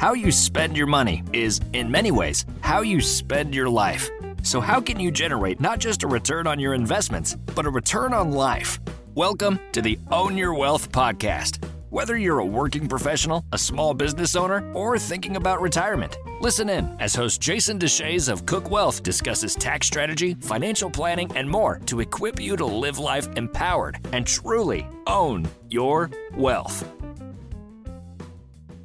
How you spend your money is, in many ways, how you spend your life. So, how can you generate not just a return on your investments, but a return on life? Welcome to the Own Your Wealth podcast. Whether you're a working professional, a small business owner, or thinking about retirement, listen in as host Jason Deshayes of Cook Wealth discusses tax strategy, financial planning, and more to equip you to live life empowered and truly own your wealth.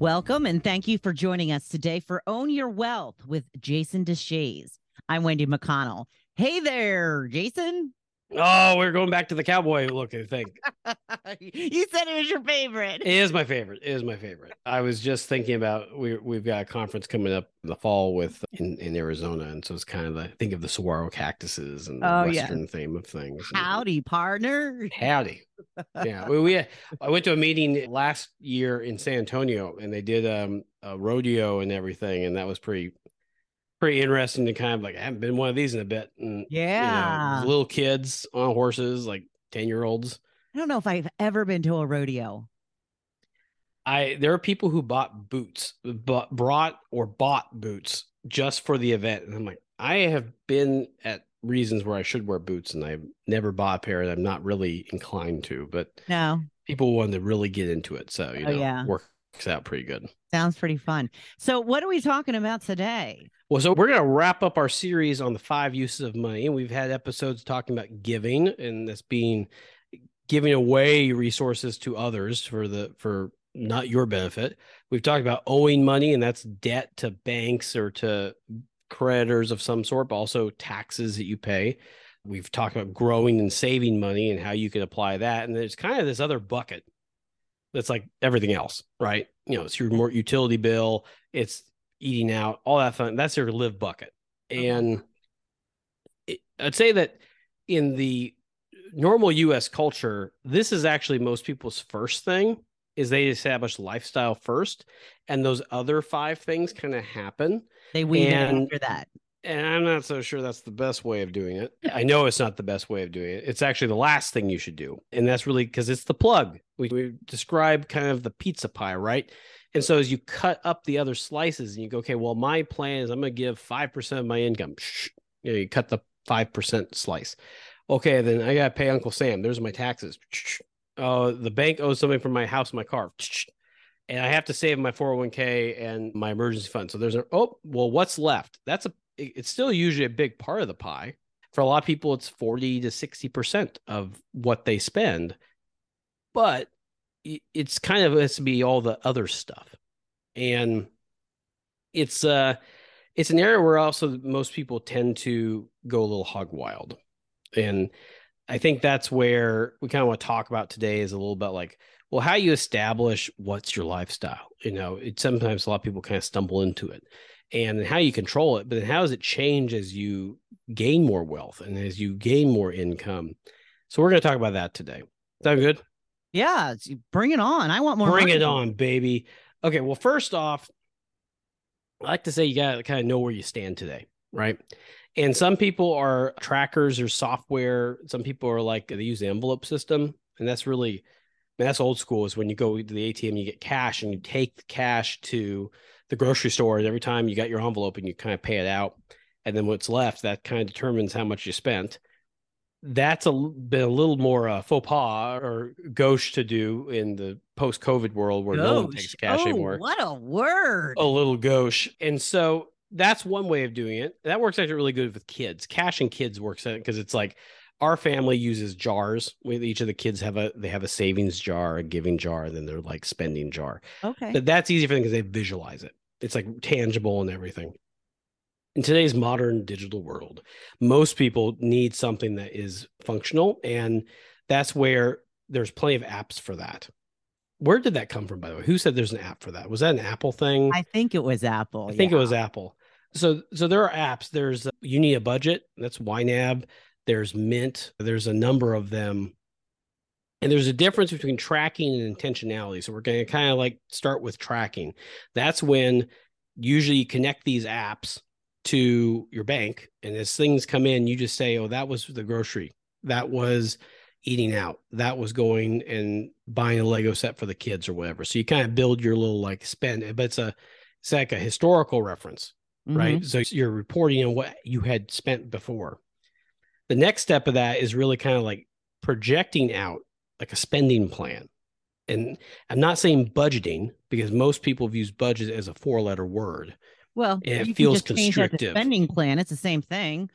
Welcome and thank you for joining us today for Own Your Wealth with Jason Deshayes. I'm Wendy McConnell. Hey there, Jason. Oh, we're going back to the cowboy look, I think. you said it was your favorite. It is my favorite. It is my favorite. I was just thinking about we we've got a conference coming up in the fall with in, in Arizona. And so it's kind of the think of the saguaro cactuses and the Oh, western yeah. theme of things. Howdy, partner. Howdy. Yeah. we, we I went to a meeting last year in San Antonio and they did um a rodeo and everything, and that was pretty pretty interesting to kind of like I haven't been one of these in a bit. And you know, Yeah. little kids on horses, like 10 year olds. I don't know if I've ever been to a rodeo. I there are people who bought boots, but brought or bought boots just for the event, and I'm like, I have been at reasons where I should wear boots, and I've never bought a pair, and I'm not really inclined to. But No, people wanted to really get into it, so you Oh, know, yeah. Works out pretty good. sounds pretty fun. So, what are we talking about today? Well, so we're gonna wrap up our series on the five uses of money, and we've had episodes talking about giving, and that's being giving away resources to others for the for not your benefit. We've talked about owing money, and that's debt to banks or to creditors of some sort, but also taxes that you pay. We've talked about growing and saving money and how you can apply that. And there's kind of this other bucket that's like everything else, right? You know, it's your more utility bill, it's eating out, all that fun. That's your live bucket. Mm-hmm. And it, I'd say that in the normal US culture, this is actually most people's first thing is they establish lifestyle first and those other five things kind of happen They weave And- after that. And I'm not so sure that's the best way of doing it. I know it's not the best way of doing it. It's actually the last thing you should do. And that's really because it's the plug. We, we describe kind of the pizza pie, right? And so as you cut up the other slices and you go, okay, well, my plan is I'm going to give 5% of my income. Shh. You, know, you cut the 5% slice. Okay, then I got to pay Uncle Sam. There's my taxes. Shh. Oh, the bank owes something for my house, my car. Shh. And I have to save my 401k and my emergency fund. So there's a, oh, well, what's left? That's a it- it's still usually a big part of the pie. For a lot of people, it's 40 to 60% of what they spend. But it's kind of has to be all the other stuff. And it's uh it's an area where also most people tend to go a little hog wild. And I think that's where we kind of want to talk about today is a little bit like, well, how you establish what's your lifestyle. You know, it sometimes a lot of people kind of stumble into it and how you control it, but then how does it change as you gain more wealth and as you gain more income? So we're going to talk about that today. Sound good? Yeah, bring it on. I want more. Bring it on, baby. Okay, well, first off, I like to say you got to kind of know where you stand today, right? And some people are trackers or software. Some people are like they use the envelope system, and that's really I mean, that's old school. Is when you go to the ATM, you get cash, and you take the cash to the grocery store. And every time you got your envelope, and you kind of pay it out, and then what's left that kind of determines how much you spent. That's a been a little more uh, faux pas or gauche to do in the post-COVID world where no one takes cash oh, anymore What a word. a little gauche. And so that's one way of doing it. That works actually really good with kids. Cash and kids works because it's like our family uses jars. With each of the kids have a they have a savings jar, a giving jar, and then they're like spending jar. Okay. But that's easy for them because they visualize it. It's like tangible and everything. In today's modern digital world, most people need something that is functional, and that's where there's plenty of apps for that. Where did that come from, by the way? Who said there's an app for that? Was that an Apple thing? I think it was Apple. I think yeah. it was Apple. So so there are apps. There's uh, you need a budget. That's YNAB. There's Mint. There's a number of them. And there's a difference between tracking and intentionality. So we're going to kind of like start with tracking. That's when usually you connect these apps to your bank and as things come in you just say oh that was the grocery that was eating out that was going and buying a lego set for the kids or whatever so you kind of build your little like spend but it's a It's like a historical reference, Mhm. right? So you're reporting on what you had spent before. The next step of that is really kind of like projecting out like a spending plan. And I'm not saying budgeting because most people use budget as a four letter word. Well, It you can feels just change that constrictive. spending plan. It's the same thing.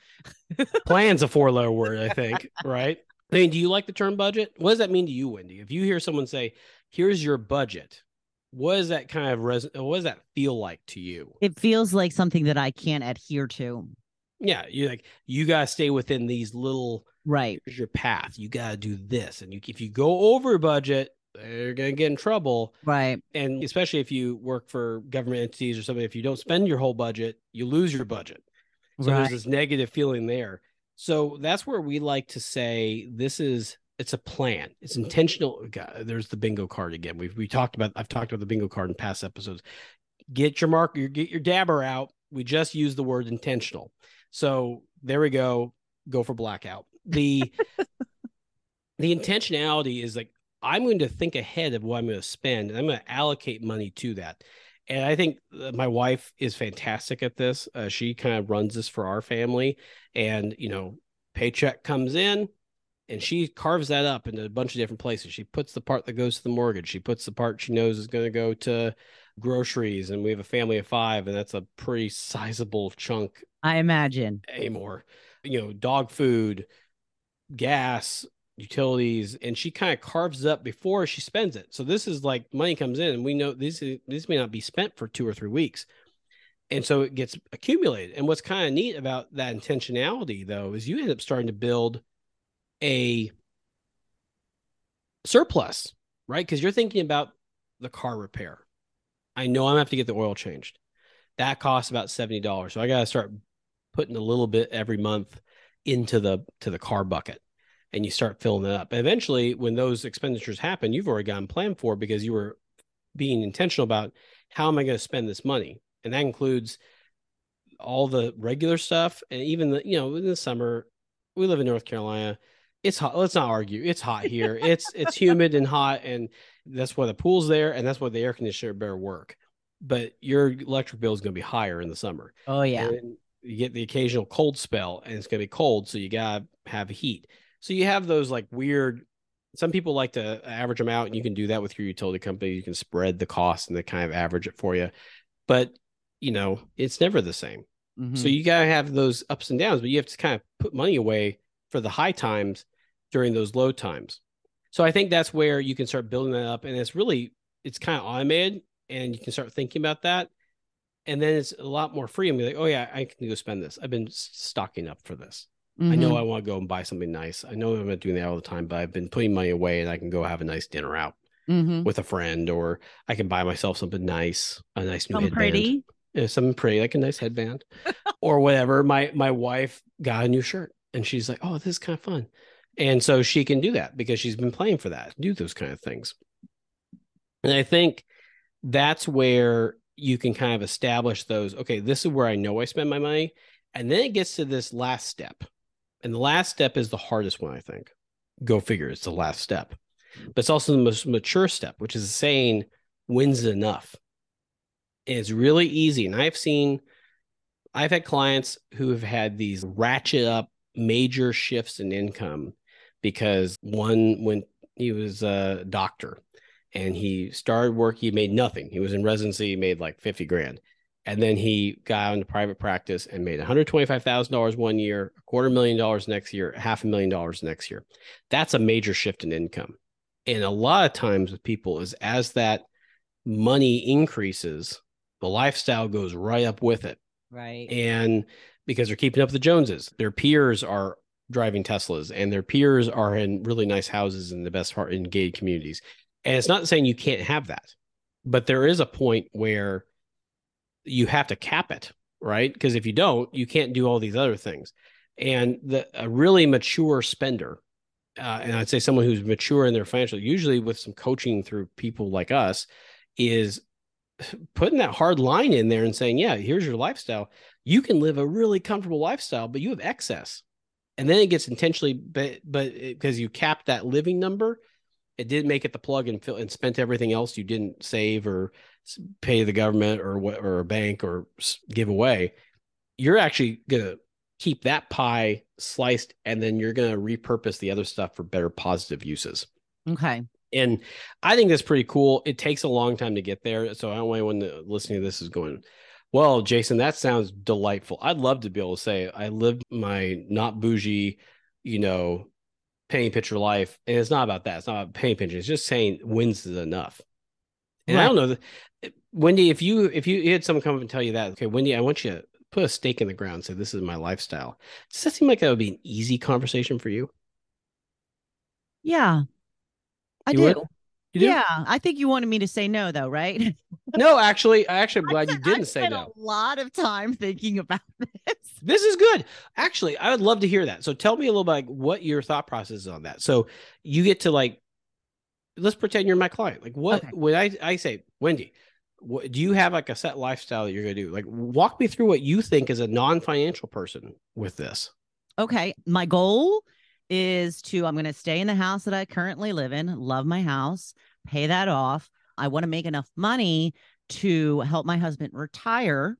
Plan's a four letter word, I think, right? I mean, do you like the term budget? What does that mean to you, Wendy? If you hear someone say, here's your budget, what does that kind of res- what does that feel like to you? It feels like something that I can't adhere to. Yeah, you like you gotta stay within these little Right. here's your path. You gotta do this. And you if you go over budget, you're gonna get in trouble. Right. And especially if you work for government entities or something, if you don't spend your whole budget, you lose your budget. So right. there's this negative feeling there. So that's where we like to say this is it's a plan. It's intentional. God, there's the bingo card again. We've we talked about I've talked about the bingo card in past episodes. Get your marker, get your dabber out. We just use the word intentional. So there we go. Go for blackout. The the intentionality is like I'm going to think ahead of what I'm going to spend and I'm going to allocate money to that. And I think uh, my wife is fantastic at this. Uh, she kind of runs this for our family. And, you know, paycheck comes in and she carves that up into a bunch of different places. She puts the part that goes to the mortgage, she puts the part she knows is going to go to groceries. And we have a family of five, and that's a pretty sizable chunk I imagine. anymore. You know, dog food, gas, utilities, and she kind of carves up before she spends it. So this is like money comes in, and we know this is this may not be spent for two or three weeks. And so it gets accumulated. And what's kind of neat about that intentionality, though, is you end up starting to build a surplus, right? Because you're thinking about the car repair. I know I'm gonna have to get the oil changed. That costs about seventy dollars. So I gotta start putting a little bit every month into the to the car bucket and you start filling it up. And eventually when those expenditures happen, you've already gotten planned for because you were being intentional about how am I going to spend this money? And that includes all the regular stuff and even the, you know, in the summer, we live in North Carolina. It's hot. Let's not argue. It's hot here. It's it's humid and hot, and that's why the pool's there, and that's why the air conditioner better work. But your electric bill is going to be higher in the summer. Oh yeah. And you get the occasional cold spell and it's going to be cold. So you got to have heat. So you have those like weird, some people like to average them out and you can do that with your utility company. You can spread the cost and they kind of average it for you. But, you know, it's never the same. So Mhm. you got to have those ups and downs, but you have to kind of put money away for the high times during those low times. So I think that's where you can start building that up. And it's really, it's kind of automated and you can start thinking about that. And then it's a lot more free and be like, oh, yeah, I can go spend this. I've been stocking up for this. I know. I want to go and buy something nice. I know I'm not doing that all the time, but I've been putting money away and I can go have a nice dinner out Mhm. with a friend, or I can buy myself something nice, a nice new Some headband pretty. yeah, something pretty, like a nice headband or whatever. My my wife got a new shirt and she's like, Oh, this is kind of fun. And so she can do that because she's been playing for that, do those kind of things. And I think that's where you can kind of establish those, okay, this is where I know I spend my money. And then it gets to this last step. And the last step is the hardest one, I think. Go figure, it's the last step. But it's also the most mature step, which is saying, when's enough? And it's really easy. And I've seen, I've had clients who have had these ratchet up major shifts in income because one, when he was a doctor and he started work, he made nothing. He was in residency, he made like 50 grand. And then he got into private practice and made $125,000 one year, a quarter million dollars next year, half a million dollars next year. That's a major shift in income. And a lot of times with people is as that money increases, the lifestyle goes right up with it. Right. And because they're keeping up with the Joneses, their peers are driving Teslas and their peers are in really nice houses in the best part in gated communities. And it's not saying you can't have that, but there is a point where you have to cap it, right? Because if you don't, you can't do all these other things. And the a really mature spender, uh, and I'd say someone who's mature in their financial, usually with some coaching through people like us, is putting that hard line in there and saying, yeah, here's your lifestyle. You can live a really comfortable lifestyle, but you have excess. And then it gets intentionally, but but because you cap that living number, it didn't make it the plug and fill and spent everything else you didn't save or pay the government or what or a bank or give away, you're actually gonna keep that pie sliced and then you're gonna repurpose the other stuff for better positive uses. Okay. And I think that's pretty cool. It takes a long time to get there. So I don't want anyone listening to this is going, well, Jason, that sounds delightful. I'd love to be able to say I lived my not bougie, you know, penny pincher life. And it's not about that. It's not about penny pinching. It's just saying wins is enough. And right. I don't know, Wendy, if you if you had someone come up and tell you that, okay, Wendy, I want you to put a stake in the ground, say this is my lifestyle. Does that seem like that would be an easy conversation for you? Yeah, I you do. Would? Yeah, I think you wanted me to say no, though, right? no, actually, I actually am glad you didn't I say no. A lot of time thinking about this. This is good. Actually, I would love to hear that. So tell me a little bit like what your thought process is on that. So you get to like, let's pretend you're my client. Like what okay. when I I say Wendy, what, do you have like a set lifestyle that you're gonna do? Like walk me through what you think as a non-financial person with this. Okay, my goal is to I'm going to stay in the house that I currently live in, love my house, pay that off. I want to make enough money to help my husband retire.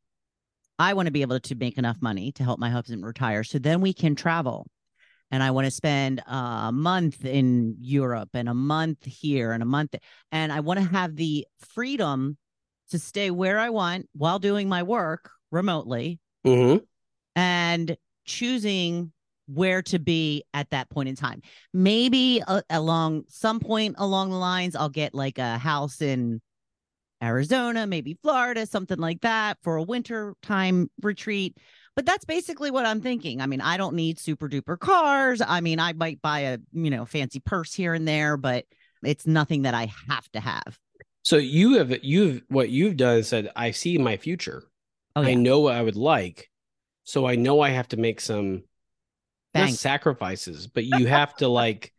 I want to be able to make enough money to help my husband retire so then we can travel. And I want to spend a month in Europe and a month here and a month. And I want to have the freedom to stay where I want while doing my work remotely mm-hmm. and choosing where to be at that point in time. Maybe uh, along some point along the lines, I'll get like a house in Arizona, maybe Florida, something like that for a winter time retreat. But that's basically what I'm thinking. I mean, I don't need super duper cars. I mean, I might buy a, you know, fancy purse here and there, but it's nothing that I have to have. So you have you've what you've done is said, I see my future. Oh, yeah. I know what I would like. So I know I have to make some not sacrifices, but you have to like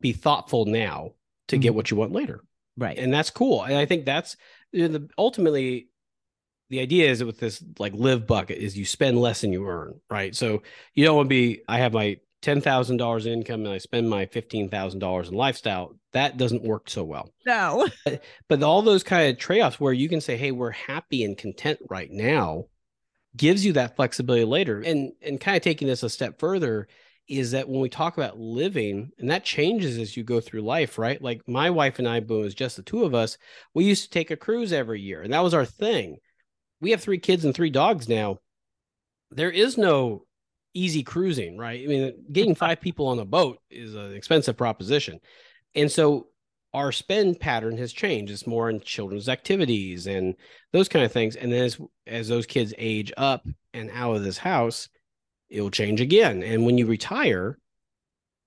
be thoughtful now to mm-hmm. get what you want later. Right. And that's cool. And I think that's you know, the ultimately the idea is with this like live bucket is you spend less than you earn, right? So you don't want to be I have my ten thousand dollars in income and I spend my fifteen thousand dollars in lifestyle. That doesn't work so well. No. But, but all those kind of trade-offs where you can say, hey, we're happy and content right now gives you that flexibility later. And and kind of taking this a step further is that when we talk about living, and that changes as you go through life, right? Like my wife and I, when is just the two of us, we used to take a cruise every year, and that was our thing. We have three kids and three dogs now. There is no easy cruising, right? I mean, getting five people on a boat is an expensive proposition. And so our spend pattern has changed. It's more in children's activities and those kind of things. And then as as those kids age up and out of this house, it will change again. And when you retire,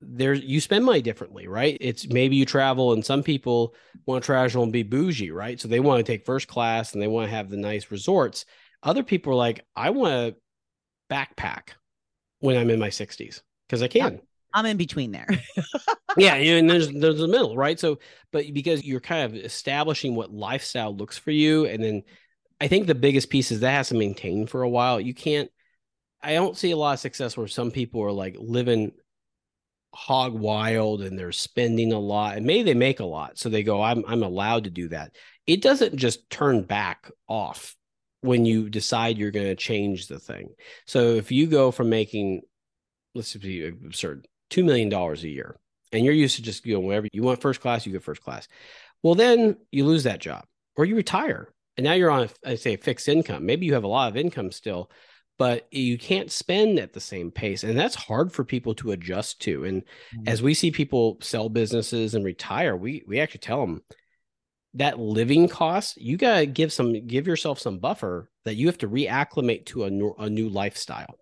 there you spend money differently, right? It's maybe you travel and some people want to travel and be bougie, right? So they want to take first class and they want to have the nice resorts. Other people are like, I want to backpack when I'm in my 60s because I can. I'm in between there. yeah, and there's there's the middle, right? So, but because you're kind of establishing what lifestyle looks for you, and then I think the biggest piece is that has to maintain for a while. You can't. I don't see a lot of success where some people are like living hog wild and they're spending a lot, and maybe they make a lot, so they go, "I'm I'm allowed to do that." It doesn't just turn back off when you decide you're going to change the thing. So if you go from making let's be uh, absurd $2 million a year and you're used to just going wherever you want first class, you get first class. Well, then you lose that job or you retire and now you're on, I say, fixed income. Maybe you have a lot of income still, but you can't spend at the same pace. And that's hard for people to adjust to. And mm-hmm. as we see people sell businesses and retire, we, we actually tell them that living cost, you got to give some, give yourself some buffer that you have to reacclimate to a a new lifestyle.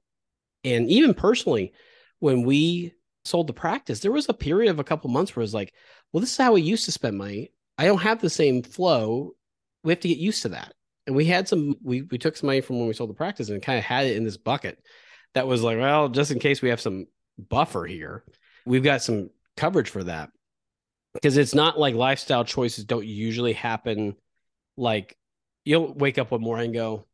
And even personally, when we sold the practice, there was a period of a couple months where it was like, well, this is how we used to spend money. I don't have the same flow. We have to get used to that. And we had some, we, we took some money from when we sold the practice and kind of had it in this bucket that was like, well, just in case we have some buffer here, we've got some coverage for that. Because it's not like lifestyle choices don't usually happen like you'll wake up one morning and go,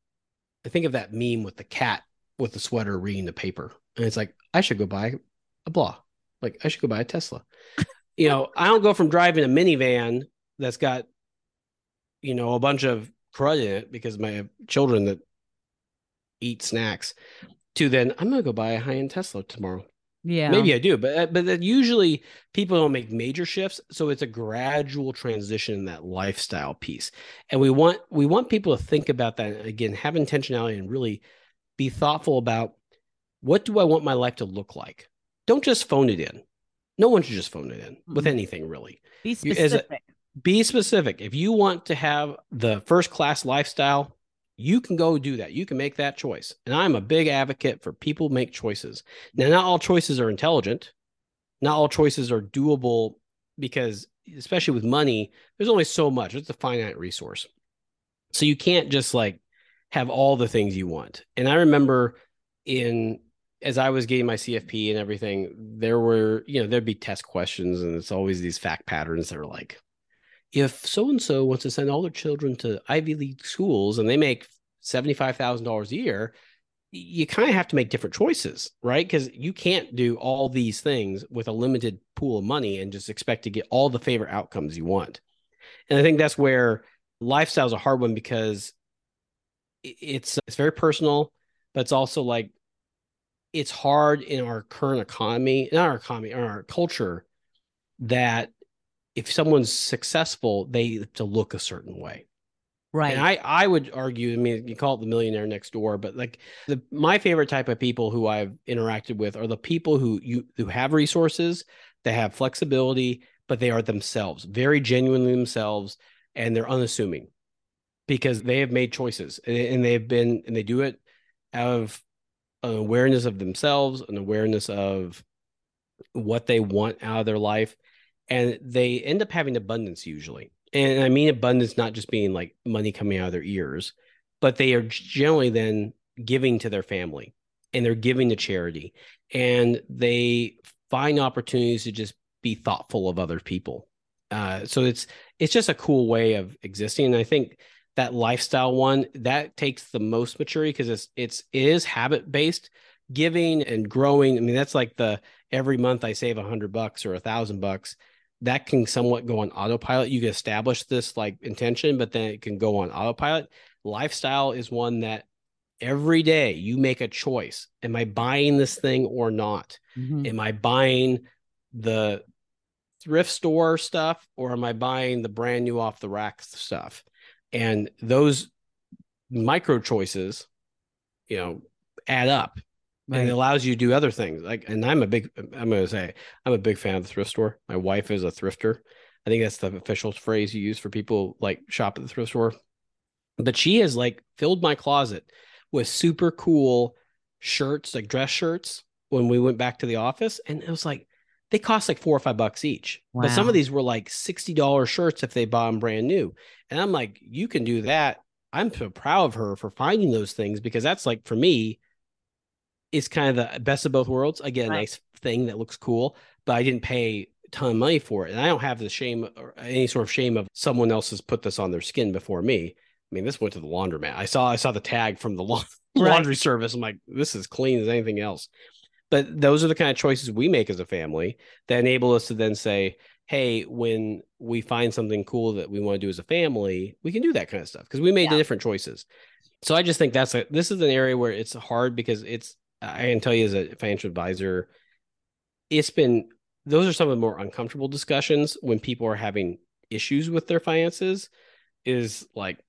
I think of that meme with the cat with the sweater reading the paper. And it's like, I should go buy a blah. Like I should go buy a Tesla. You know, I don't go from driving a minivan that's got, you know, a bunch of crud in it because my children that eat snacks to then I'm going to go buy a high end Tesla tomorrow. Yeah. Maybe I do, but uh, but that usually people don't make major shifts, so it's a gradual transition in that lifestyle piece. And we want we want people to think about that again, have intentionality and really be thoughtful about what do I want my life to look like? Don't just phone it in. No one should just phone it in mm-hmm. with anything really. Be specific. A, be specific. If you want to have the first class lifestyle, you can go do that. You can make that choice. And I'm a big advocate for people make choices. Now, not all choices are intelligent. Not all choices are doable because, especially with money, there's only so much. It's a finite resource. So you can't just like have all the things you want. And I remember in as I was getting my CFP and everything, there were, you know, there'd be test questions and it's always these fact patterns that are like, if so and so wants to send all their children to Ivy League schools and they make $75,000 a year, you kind of have to make different choices, right? Because you can't do all these things with a limited pool of money and just expect to get all the favorite outcomes you want. And I think that's where lifestyle is a hard one because it's it's very personal, but it's also like it's hard in our current economy, not our economy, in our culture, that if someone's successful, they have to look a certain way. Right. And I, I would argue, I mean, you call it the millionaire next door, but like the my favorite type of people who I've interacted with are the people who you who have resources, they have flexibility, but they are themselves, very genuinely themselves, and they're unassuming because they have made choices and they've been and they do it out of an awareness of themselves, an awareness of what they want out of their life and they end up having abundance usually. And I mean abundance not just being like money coming out of their ears, but they are generally then giving to their family and they're giving to charity and they find opportunities to just be thoughtful of other people. Uh, so it's it's just a cool way of existing. And I think that lifestyle one that takes the most maturity because it's it's it is habit based giving and growing. I mean, that's like the every month I save a hundred bucks or a thousand bucks that can somewhat go on autopilot. You can establish this like intention, but then it can go on autopilot. Lifestyle is one that every day you make a choice. Am I buying this thing or not? Mm-hmm. Am I buying the thrift store stuff or am I buying the brand new off the rack stuff? And those micro choices, you know, add up Right. and it allows you to do other things. Like and i'm a big i'm going to say i'm a big fan of the thrift store. My wife is a thrifter. I think that's the official phrase you use for people like shop at the thrift store. But she has like filled my closet with super cool shirts like dress shirts when we went back to the office. And it was like they cost like four or five bucks each wow. but some of these were like $60 shirts if they bought them brand new and i'm like you can do that i'm so proud of her for finding those things because that's like for me it's kind of the best of both worlds. Again, right. a nice thing that looks cool, but I didn't pay a ton of money for it. And I don't have the shame or any sort of shame of someone else has put this on their skin before me. I mean, this went to the laundromat. I saw I saw the tag from the la- right. laundry service. I'm like, this is clean as anything else. But those are the kind of choices we make as a family that enable us to then say, hey, when we find something cool that we want to do as a family, we can do that kind of stuff because we made yeah. the different choices. So I just think that's a this is an area where it's hard because it's I can tell you as a financial advisor, it's been those are some of the more uncomfortable discussions when people are having issues with their finances. Is like,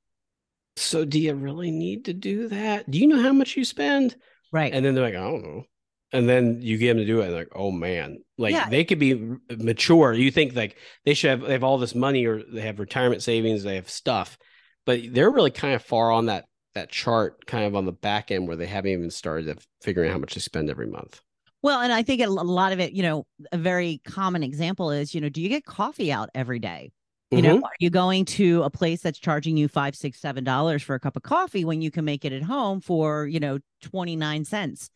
so do you really need to do that? Do you know how much you spend? Right. And then they're like, I don't know. And then you get them to do it, and like, oh man, like yeah. they could be mature. You think like they should have they have all this money or they have retirement savings, they have stuff, but they're really kind of far on that that chart kind of on the back end where they haven't even started figuring out how much they spend every month. Well, and I think a lot of it, you know, a very common example is, you know, do you get coffee out every day? You mm-hmm. know, are you going to a place that's charging you five, six, seven dollars for a cup of coffee when you can make it at home for, you know, 29 cents?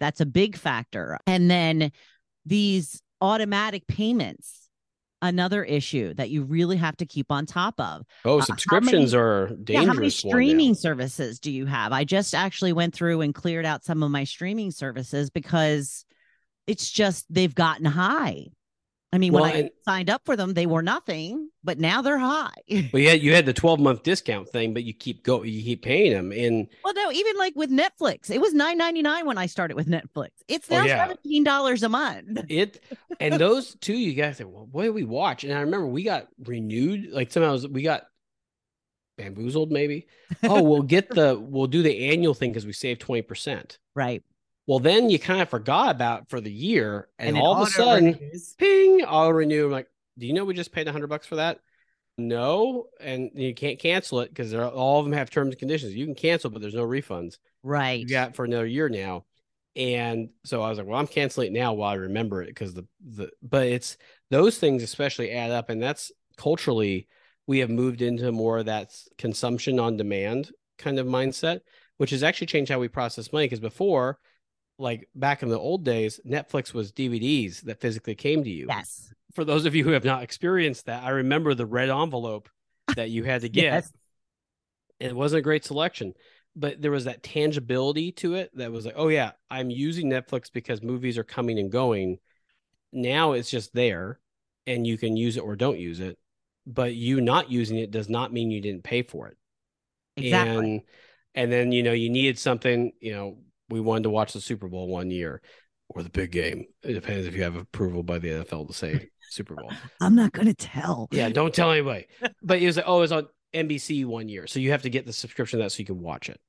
That's a big factor. And then these automatic payments another issue that you really have to keep on top of. Oh, subscriptions uh, many, are dangerous. Yeah, how many streaming services do you have? I just actually went through and cleared out some of my streaming services because it's just they've gotten high. I mean, Well, when I and- signed up for them, they were nothing, but now they're high. Well, yeah, you had the 12 month discount thing, but you keep go you keep paying them. And well, no, even like with Netflix, it was nine ninety nine when I started with Netflix. It's Oh, now yeah. seventeen dollars a month. it and those two, you guys said, well, what did we watch? And I remember we got renewed, like sometimes we got bamboozled, maybe. Oh, we'll get the we'll do the annual thing because we saved 20%. Right. Well, then you kind of forgot about for the year, and, then all of a sudden, renews. ping, I'll renew. I'm like, do you know we just paid hundred bucks for that? No, and you can't cancel it because all of them have terms and conditions. You can cancel, but there's no refunds. Right. You got for another year now, and so I was like, well, I'm canceling it now while I remember it because the the but it's those things especially add up, and that's culturally we have moved into more of that consumption on demand kind of mindset, which has actually changed how we process money. Because before, like back in the old days, Netflix was DVDs that physically came to you Yes. for those of you who have not experienced that, I remember the red envelope that you had to get. Yes. It wasn't a great selection, but there was that tangibility to it that was like, oh yeah, I'm using Netflix because movies are coming and going. Now it's just there and you can use it or don't use it. But you not using it does not mean you didn't pay for it. Exactly. And and then you know you needed something, you know, we wanted to watch the Super Bowl one year or the big game. It depends if you have approval by the NFL to say Super Bowl. I'm not gonna tell. Yeah, don't tell anybody. But it was like, oh, it was on NBC one year. So you have to get the subscription to that so you can watch it.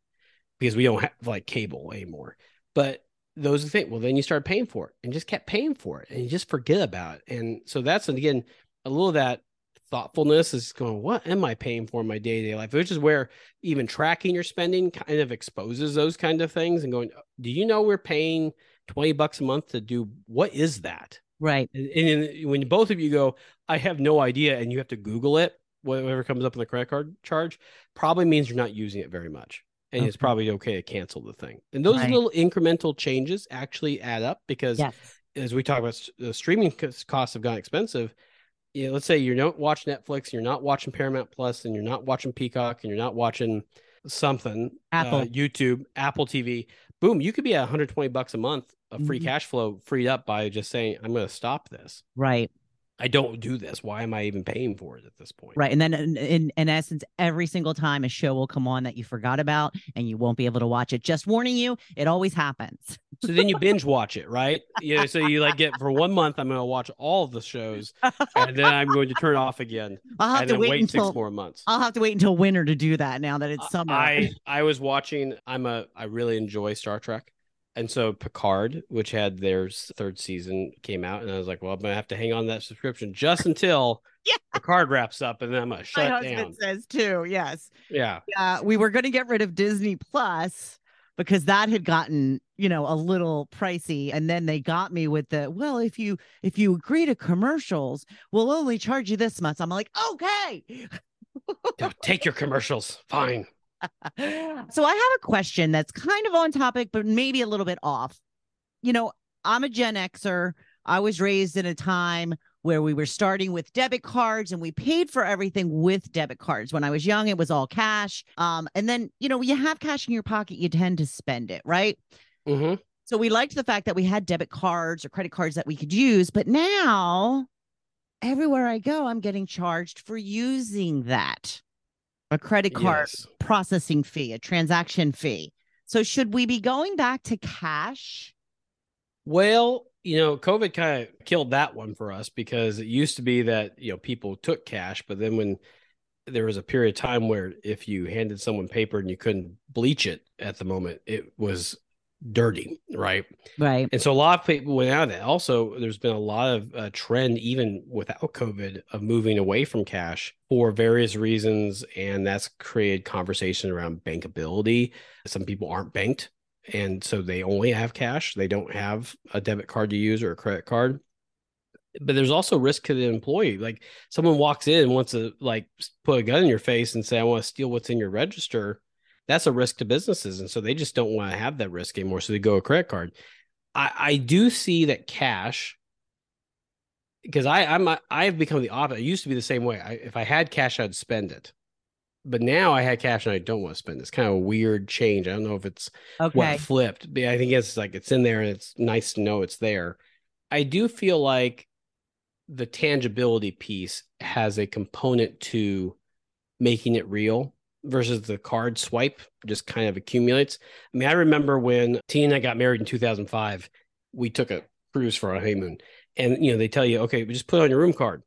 Because we don't have like cable anymore. But those are the things. Well, then you start paying for it and just kept paying for it and you just forget about it. And so that's again a little of that thoughtfulness is going, what am I paying for in my day-to-day life? Which is where even tracking your spending kind of exposes those kind of things and going, do you know we're paying 20 bucks a month to do what is that? Right. And, and then when both of you go, I have no idea, and you have to Google it, whatever comes up in the credit card charge, probably means you're not using it very much. And it's probably okay to cancel the thing. And those Right. little incremental changes actually add up because Yes. as we talk about the streaming costs have gone expensive. Yeah, let's say you don't watch Netflix, you're not watching Paramount Plus, and you're not watching Peacock, and you're not watching something, Apple. uh, YouTube, Apple TV. Boom, you could be at 120 bucks a month of free Mhm. cash flow freed up by just saying, I'm going to stop this. Right. I don't do this. Why am I even paying for it at this point? Right. And then in, in, in essence, every single time a show will come on that you forgot about and you won't be able to watch it. Just warning you, it always happens. So then you binge watch it, right? Yeah. So you like get for one month, I'm going to watch all of the shows, and then I'm going to turn it off again, I'll have and to then wait, wait until six more months. I'll have to wait until winter to do that now that it's summer. I I was watching. I'm a. I really enjoy Star Trek, and so Picard, which had their third season, came out, and I was like, well, I'm gonna have to hang on that subscription just until Yeah. Picard wraps up, and then I'm gonna My shut it husband down. says too. Yes. Yeah. Yeah. We were going to get rid of Disney Plus because that had gotten you know a little pricey and then they got me with the well if you if you agree to commercials we'll only charge you this much i'm like okay Take your commercials. Fine. So I have a question that's kind of on topic, but maybe a little bit off. You know, I'm a Gen Xer. I was raised in a time where we were starting with debit cards and we paid for everything with debit cards. When I was young, it was all cash. Um, and then, you know, you have cash in your pocket, you tend to spend it, right? hmm So we liked the fact that we had debit cards or credit cards that we could use, but now everywhere I go, I'm getting charged for using that. A credit card Yes. processing fee, a transaction fee. So should we be going back to cash? Well, you know, COVID kind of killed that one for us because it used to be that, you know, people took cash, but then when there was a period of time where if you handed someone paper and you couldn't bleach it at the moment, it was dirty, right? Right. And so a lot of people went out of that. Also, there's been a lot of uh, trend, even without COVID, of moving away from cash for various reasons. And that's created conversation around bankability. Some people aren't banked. And so they only have cash. They don't have a debit card to use or a credit card. But there's also risk to the employee. Like someone walks in and wants to like put a gun in your face and say, I want to steal what's in your register that's a risk to businesses and so they just don't want to have that risk anymore so they go a credit card. I i do see that cash because i i'm I have become the opposite. I used to be the same way. I, if i had cash i'd spend it. But now i had cash and i don't want to spend it. it's kind of a weird change. I don't know if it's Okay. what flipped but i think it's like it's in there and it's nice to know it's there. I do feel like the tangibility piece has a component to making it real versus the card swipe just kind of accumulates. I mean, I remember when Tina and I got married in 2005, we took a cruise for our honeymoon and you know, they tell you, okay, just put on your room card,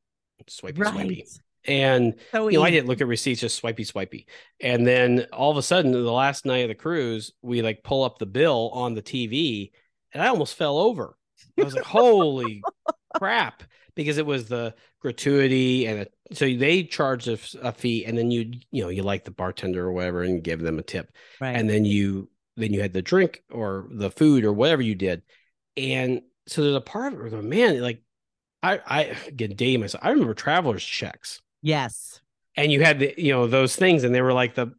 swipey, right. swipey. And so you know, I didn't look at receipts, just swipey, swipey. And then all of a sudden, the last night of the cruise, we like pull up the bill on the TV, and I almost fell over. I was like, "Holy crap!" Because it was the gratuity, and a, so they charge a, a, fee, and then you, you know, you like the bartender or whatever, and give them a tip, right. and then you, then you had the drink or the food or whatever you did, and so there's a part of it where man, like I, I again dating myself. I remember travelers checks Yes. And you had the, you know, those things, and they were like the,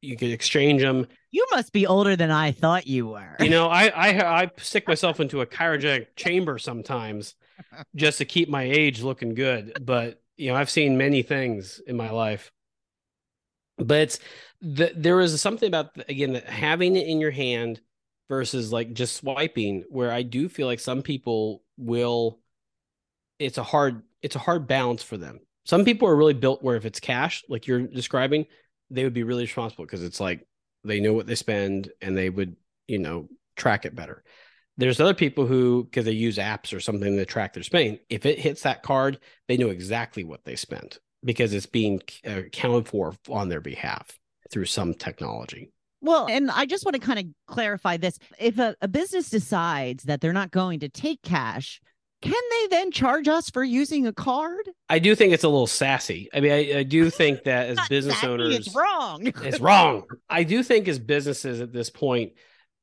you could exchange them. You must be older than I thought you were. You know, I I I stick myself into a cryogenic chamber sometimes just to keep my age looking good. But you know, I've seen many things in my life. But the, there is something about again that having it in your hand versus like just swiping, where I do feel like some people will. It's a hard it's a hard balance for them some people are really built where if it's cash, like you're describing, they would be really responsible because it's like they know what they spend and they would, you know, track it better. There's other people who, because they use apps or something to track their spending, if it hits that card, they know exactly what they spent because it's being accounted for on their behalf through some technology. Well, and I just want to kind of clarify this. If a, a business decides that they're not going to take cash, can they then charge us for using a card? I do think it's a little sassy. I mean, I, I do think that as business sassy, owners, it's wrong. it's wrong. I do think as businesses at this point,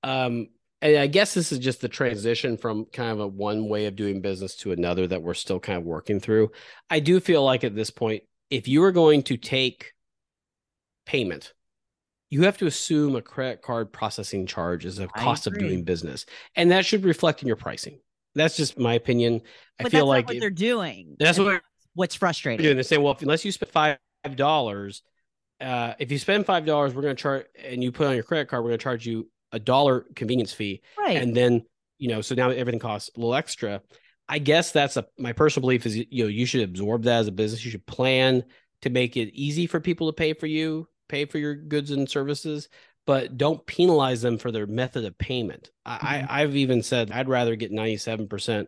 um, and I guess this is just the transition from kind of a one way of doing business to another that we're still kind of working through. I do feel like at this point, if you are going to take payment, you have to assume a credit card processing charge is a cost of doing business, and that should reflect in your pricing that's just my opinion. I feel like what it, they're doing. That's what what's frustrating. Doing. They say, well, if, unless you spend five dollars, uh, if you spend five dollars, we're going to charge, and you put on your credit card, we're going to charge you a dollar convenience fee, right? And then you know, so now everything costs a little extra. I guess that's a my personal belief is you know you should absorb that as a business. You should plan to make it easy for people to pay for you, pay for your goods and services but don't penalize them for their method of payment. Mm-hmm. I, I've even said I'd rather get 97%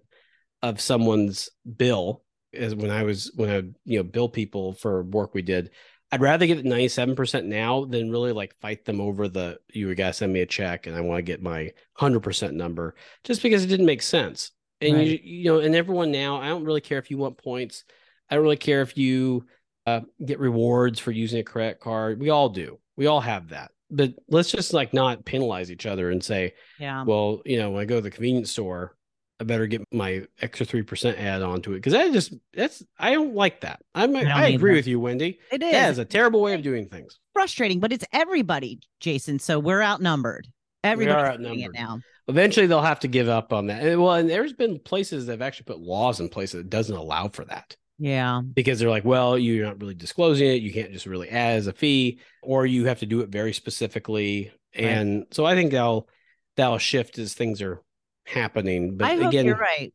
of someone's bill as when I was when I you know bill people for work we did. I'd rather get 97% now than really like fight them over the you gotta send me a check and I want to get my 100% number just because it didn't make sense. And right. you you know and everyone now I don't really care if you want points. I don't really care if you uh, get rewards for using a credit card. We all do. We all have that but let's just like not penalize each other and say, yeah, well, you know, when I go to the convenience store, I better get my extra three percent add on to it because I just that's I don't like that. I'm, I, I agree with you, Wendy. It is. That is a terrible way of doing things. Frustrating, but it's everybody, Jason. So we're outnumbered. Everybody are outnumbered now. Eventually, they'll have to give up on that. And, well, and there's been places that have actually put laws in place that doesn't allow for that. Yeah. Because they're like, well, you're not really disclosing it. You can't just really add as a fee, or you have to do it very specifically. And so I think that'll that'll shift as things are happening. But I again, you're right.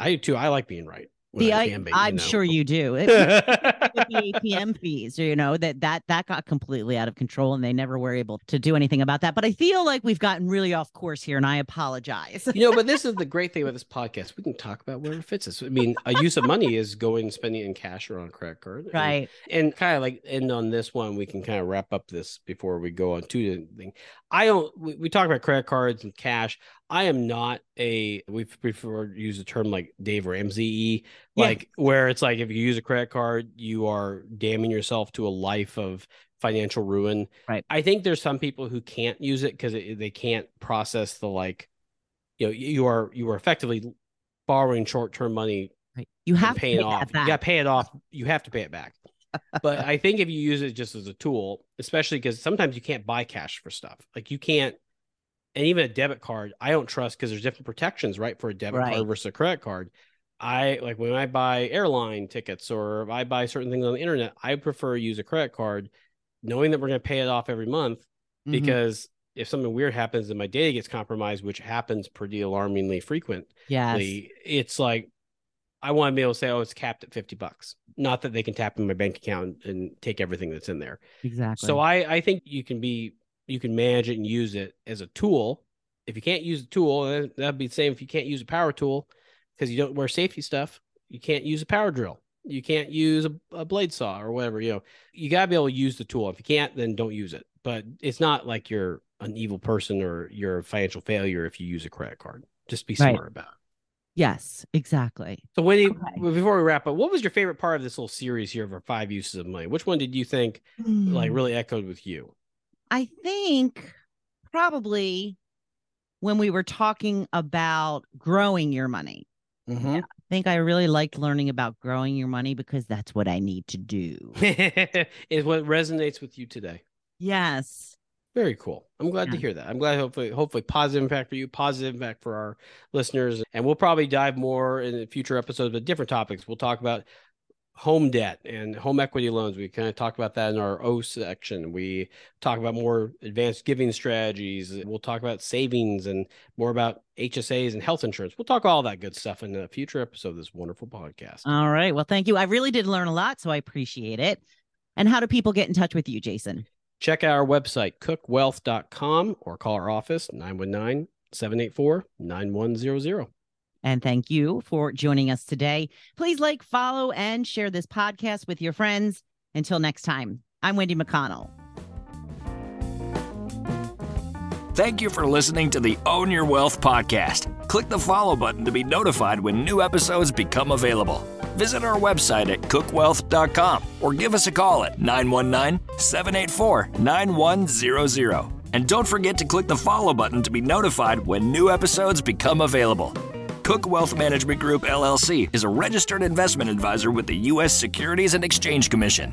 I too I like being right the I, am you know. sure you do. the ATM fees, you know that that that got completely out of control, and they never were able to do anything about that. But I feel like we've gotten really off course here, and I apologize. you know, but this is the great thing about this podcast. We can talk about whatever fits us. I mean, a use of money is going spending in cash or on credit card, right? And, and kind of like end on this one, we can kind of wrap up this before we go on to the thing. I don't. We, we talk about credit cards and cash. I am not a we prefer to use the term like Dave Ramsey, like yeah. where it's like if you use a credit card, you are damning yourself to a life of financial ruin. Right. I think there's some people who can't use it because they can't process the like, you know, you are you are effectively borrowing short term money. Right. You have to pay it off. You got to pay it off. You have to pay it back. but I think if you use it just as a tool, especially because sometimes you can't buy cash for stuff, like you can't and even a debit card, I don't trust because there's different protections, right, for a debit right. card versus a credit card. I like when I buy airline tickets or I buy certain things on the internet, I prefer use a credit card, knowing that we're going to pay it off every month, mm-hmm. because if something weird happens and my data gets compromised, which happens pretty alarmingly frequently, yeah, it's like I want to be able to say, oh, it's capped at 50 bucks. Not that they can tap in my bank account and take everything that's in there. Exactly. So I, I think you can be you can manage it and use it as a tool. If you can't use a tool, that'd be the same if you can't use a power tool because you don't wear safety stuff, you can't use a power drill. You can't use a, a blade saw or whatever. You know, you gotta be able to use the tool. If you can't, then don't use it. But it's not like you're an evil person or you're a financial failure if you use a credit card. Just be Right. smart about it. yes, exactly. So Wendy, Okay. before we wrap up, what was your favorite part of this little series here of our five uses of money? Which one did you think like Mm. really echoed with you? I think probably when we were talking about growing your money. Mm-hmm. I think I really liked learning about growing your money because that's what I need to do. is what resonates with you today. yes. Very cool. I'm glad to hear that. I'm glad hopefully hopefully positive impact for you, positive impact for our listeners. And we'll probably dive more in the future episodes with different topics. We'll talk about home debt and home equity loans. We kind of talked about that in our O section. We talk about more advanced giving strategies. We'll talk about savings and more about HSAs and health insurance. We'll talk all that good stuff in a future episode of this wonderful podcast. All right. Well, thank you. I really did learn a lot, so I appreciate it. And how do people get in touch with you, Jason? Check out our website, cookwealth.com, or call our office, 919 784 9100. And thank you for joining us today. Please like, follow, and share this podcast with your friends. Until next time, I'm Wendy McConnell. Thank you for listening to the Own Your Wealth podcast. Click the follow button to be notified when new episodes become available. Visit our website at cookwealth.com or give us a call at 919 784 9100. And don't forget to click the follow button to be notified when new episodes become available. Cook Wealth Management Group LLC is a registered investment advisor with the U.S. Securities and Exchange Commission.